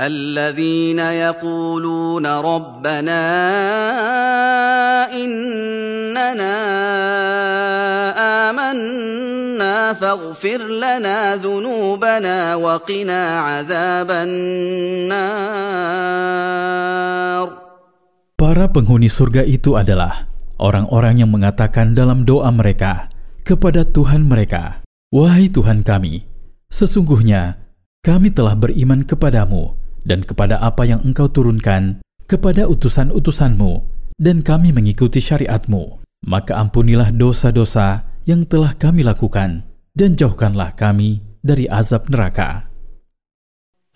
الذين يقولون ربنا اننا امنا فاغفر لنا ذنوبنا وقنا عذاب النار Para penghuni surga itu adalah orang-orang yang mengatakan dalam doa mereka kepada Tuhan mereka, "Wahai Tuhan kami, sesungguhnya kami telah beriman kepadamu dan kepada apa yang Engkau turunkan kepada utusan-utusanmu, dan kami mengikuti syariatmu. Maka ampunilah dosa-dosa yang telah kami lakukan, dan jauhkanlah kami dari azab neraka."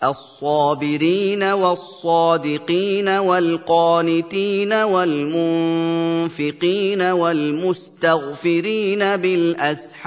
الصابرين والصادقين والقانتين والمنفقين والمستغفرين بالاسحار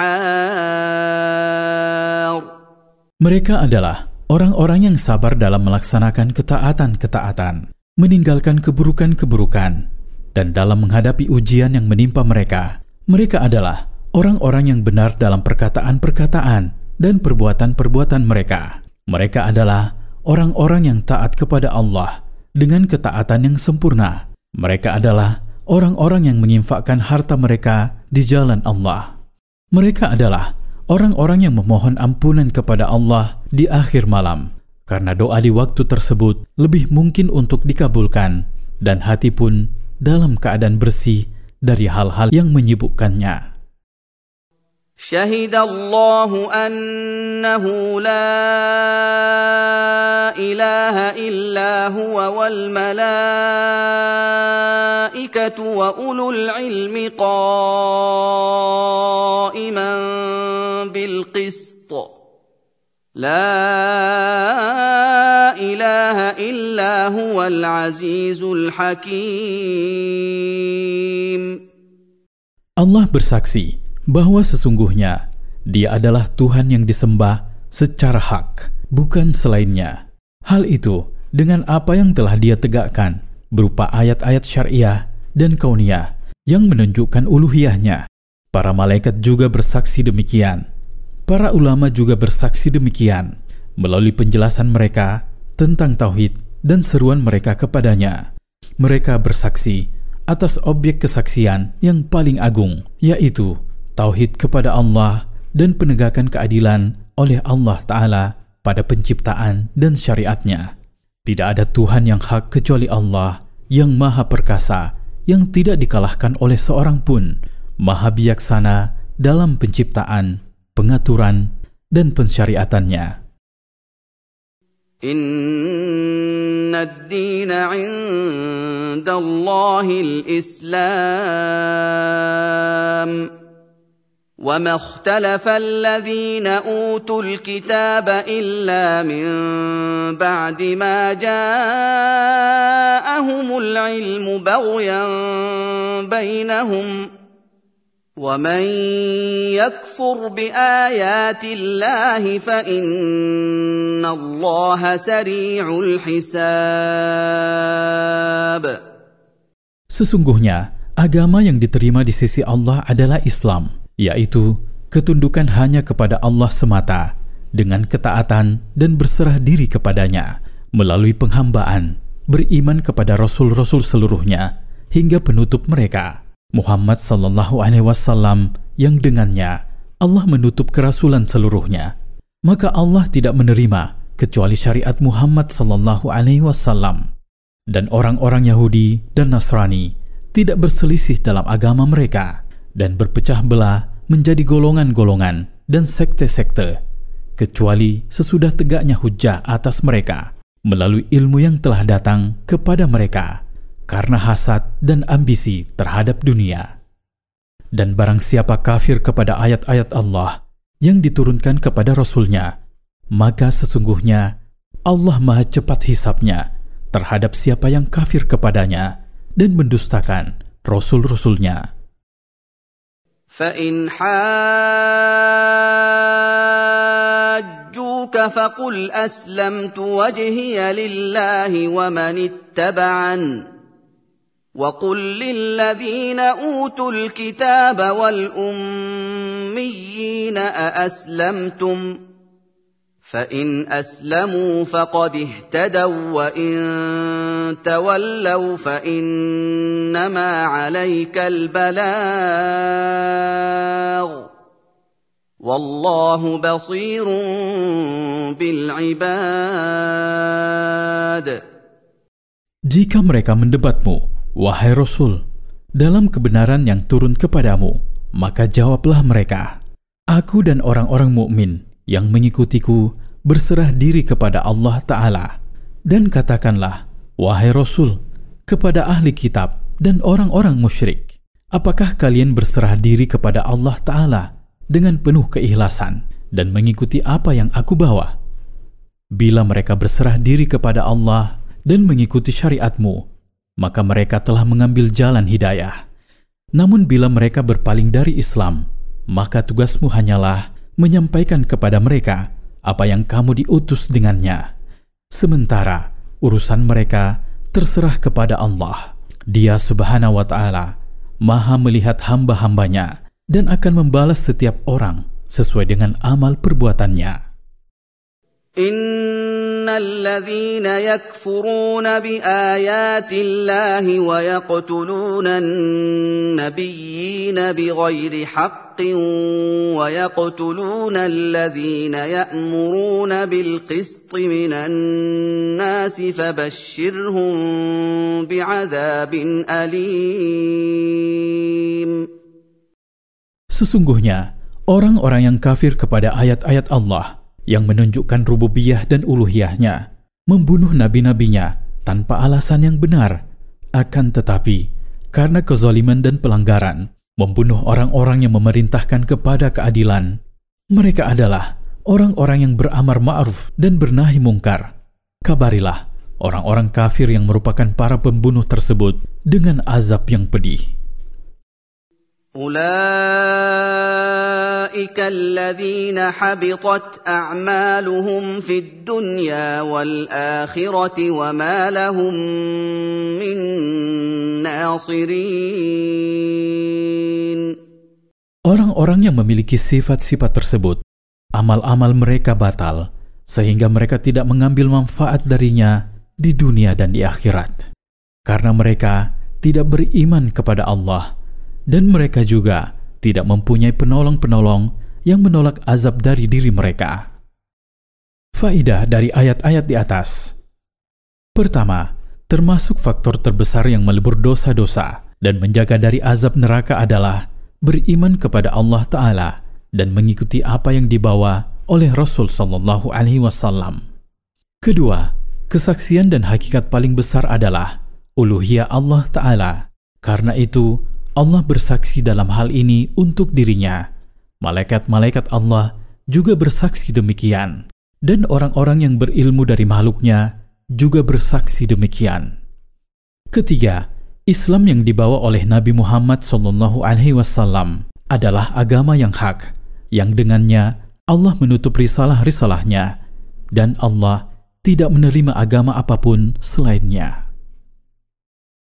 Mereka adalah orang-orang yang sabar dalam melaksanakan ketaatan-ketaatan, meninggalkan keburukan-keburukan, dan dalam menghadapi ujian yang menimpa mereka. Mereka adalah orang-orang yang benar dalam perkataan-perkataan dan perbuatan-perbuatan mereka. Mereka adalah orang-orang yang taat kepada Allah dengan ketaatan yang sempurna. Mereka adalah orang-orang yang menginfakkan harta mereka di jalan Allah. Mereka adalah orang-orang yang memohon ampunan kepada Allah di akhir malam, karena doa di waktu tersebut lebih mungkin untuk dikabulkan, dan hati pun dalam keadaan bersih dari hal-hal yang menyibukkannya. شهد الله انه لا اله الا هو والملائكه واولو العلم قائما بالقسط لا اله الا هو العزيز الحكيم Allah bersaksi bahwa sesungguhnya Dia adalah Tuhan yang disembah secara hak, bukan selainnya. Hal itu dengan apa yang telah Dia tegakkan berupa ayat-ayat syariah dan kauniyah yang menunjukkan uluhiyahnya. Para malaikat juga bersaksi demikian. Para ulama juga bersaksi demikian melalui penjelasan mereka tentang tauhid dan seruan mereka kepadanya. Mereka bersaksi atas objek kesaksian yang paling agung, yaitu tauhid kepada Allah dan penegakan keadilan oleh Allah Ta'ala pada penciptaan dan syariatnya. Tidak ada Tuhan yang hak kecuali Allah yang maha perkasa, yang tidak dikalahkan oleh seorang pun, maha bijaksana dalam penciptaan, pengaturan, dan pensyariatannya. إن الدين عند الله الإسلام وما اختلف الذين اوتوا الكتاب الا من بعد ما جاءهم العلم بغيا بينهم ومن يكفر بايات الله فان الله سريع الحساب Sesungguhnya, agama yang diterima di sisi Allah adalah Islam, yaitu ketundukan hanya kepada Allah semata dengan ketaatan dan berserah diri kepadanya melalui penghambaan, beriman kepada rasul-rasul seluruhnya hingga penutup mereka Muhammad sallallahu alaihi wasallam yang dengannya Allah menutup kerasulan seluruhnya. Maka Allah tidak menerima kecuali syariat Muhammad sallallahu alaihi wasallam. Dan orang-orang Yahudi dan Nasrani tidak berselisih dalam agama mereka dan berpecah belah menjadi golongan-golongan dan sekte-sekte, kecuali sesudah tegaknya hujah atas mereka melalui ilmu yang telah datang kepada mereka karena hasad dan ambisi terhadap dunia. Dan barang siapa kafir kepada ayat-ayat Allah yang diturunkan kepada Rasulnya, maka sesungguhnya Allah maha cepat hisapnya terhadap siapa yang kafir kepadanya dan mendustakan Rasul-Rasulnya. فإن حاجوك فقل أسلمت وجهي لله ومن اتبعن وقل للذين أوتوا الكتاب والأميين أأسلمتم فان اسلموا فقد اهتدوا وان تولوا فانما عليك البلاغ والله بصير بالعباد. Jika mereka mendebatmu, wahai Rasul, dalam kebenaran yang turun kepadamu, maka jawablah mereka, Aku dan orang-orang mukmin yang mengikutiku berserah diri kepada Allah Ta'ala. Dan katakanlah, wahai Rasul, kepada ahli kitab dan orang-orang musyrik, apakah kalian berserah diri kepada Allah Ta'ala dengan penuh keikhlasan dan mengikuti apa yang aku bawa? Bila mereka berserah diri kepada Allah dan mengikuti syariatmu, maka mereka telah mengambil jalan hidayah. Namun bila mereka berpaling dari Islam, maka tugasmu hanyalah menyampaikan kepada mereka apa yang kamu diutus dengannya. Sementara urusan mereka terserah kepada Allah. Dia subhanahu wa ta'ala maha melihat hamba-hambanya dan akan membalas setiap orang sesuai dengan amal perbuatannya. ان الذين يكفرون بايات الله ويقتلون النبيين بغير حق ويقتلون الذين يامرون بالقسط من الناس فبشرهم بعذاب اليم. Sesungguhnya, orang-orang yang kafir kepada ayat-ayat Allah yang menunjukkan rububiyah dan uluhiyahnya, membunuh nabi-nabinya tanpa alasan yang benar, akan tetapi karena kezaliman dan pelanggaran, membunuh orang-orang yang memerintahkan kepada keadilan. Mereka adalah orang-orang yang beramar ma'ruf dan bernahi mungkar. Kabarilah orang-orang kafir yang merupakan para pembunuh tersebut dengan azab yang pedih. اولئك الذين حبطت اعمالهم في الدنيا والاخره وما لهم من ناصرين Orang-orang yang memiliki sifat-sifat tersebut, amal-amal mereka batal, sehingga mereka tidak mengambil manfaat darinya di dunia dan di akhirat. Karena mereka tidak beriman kepada Allah dan mereka juga tidak mempunyai penolong-penolong yang menolak azab dari diri mereka. Faidah dari ayat-ayat di atas. Pertama, termasuk faktor terbesar yang melebur dosa-dosa dan menjaga dari azab neraka adalah beriman kepada Allah Ta'ala dan mengikuti apa yang dibawa oleh Rasul Sallallahu Alaihi Wasallam. Kedua, kesaksian dan hakikat paling besar adalah uluhiyah Allah Ta'ala. Karena itu, Allah bersaksi dalam hal ini untuk dirinya. Malaikat-malaikat Allah juga bersaksi demikian. Dan orang-orang yang berilmu dari makhluknya juga bersaksi demikian. Ketiga, Islam yang dibawa oleh Nabi Muhammad SAW adalah agama yang hak, yang dengannya Allah menutup risalah-risalahnya, dan Allah tidak menerima agama apa pun selainnya.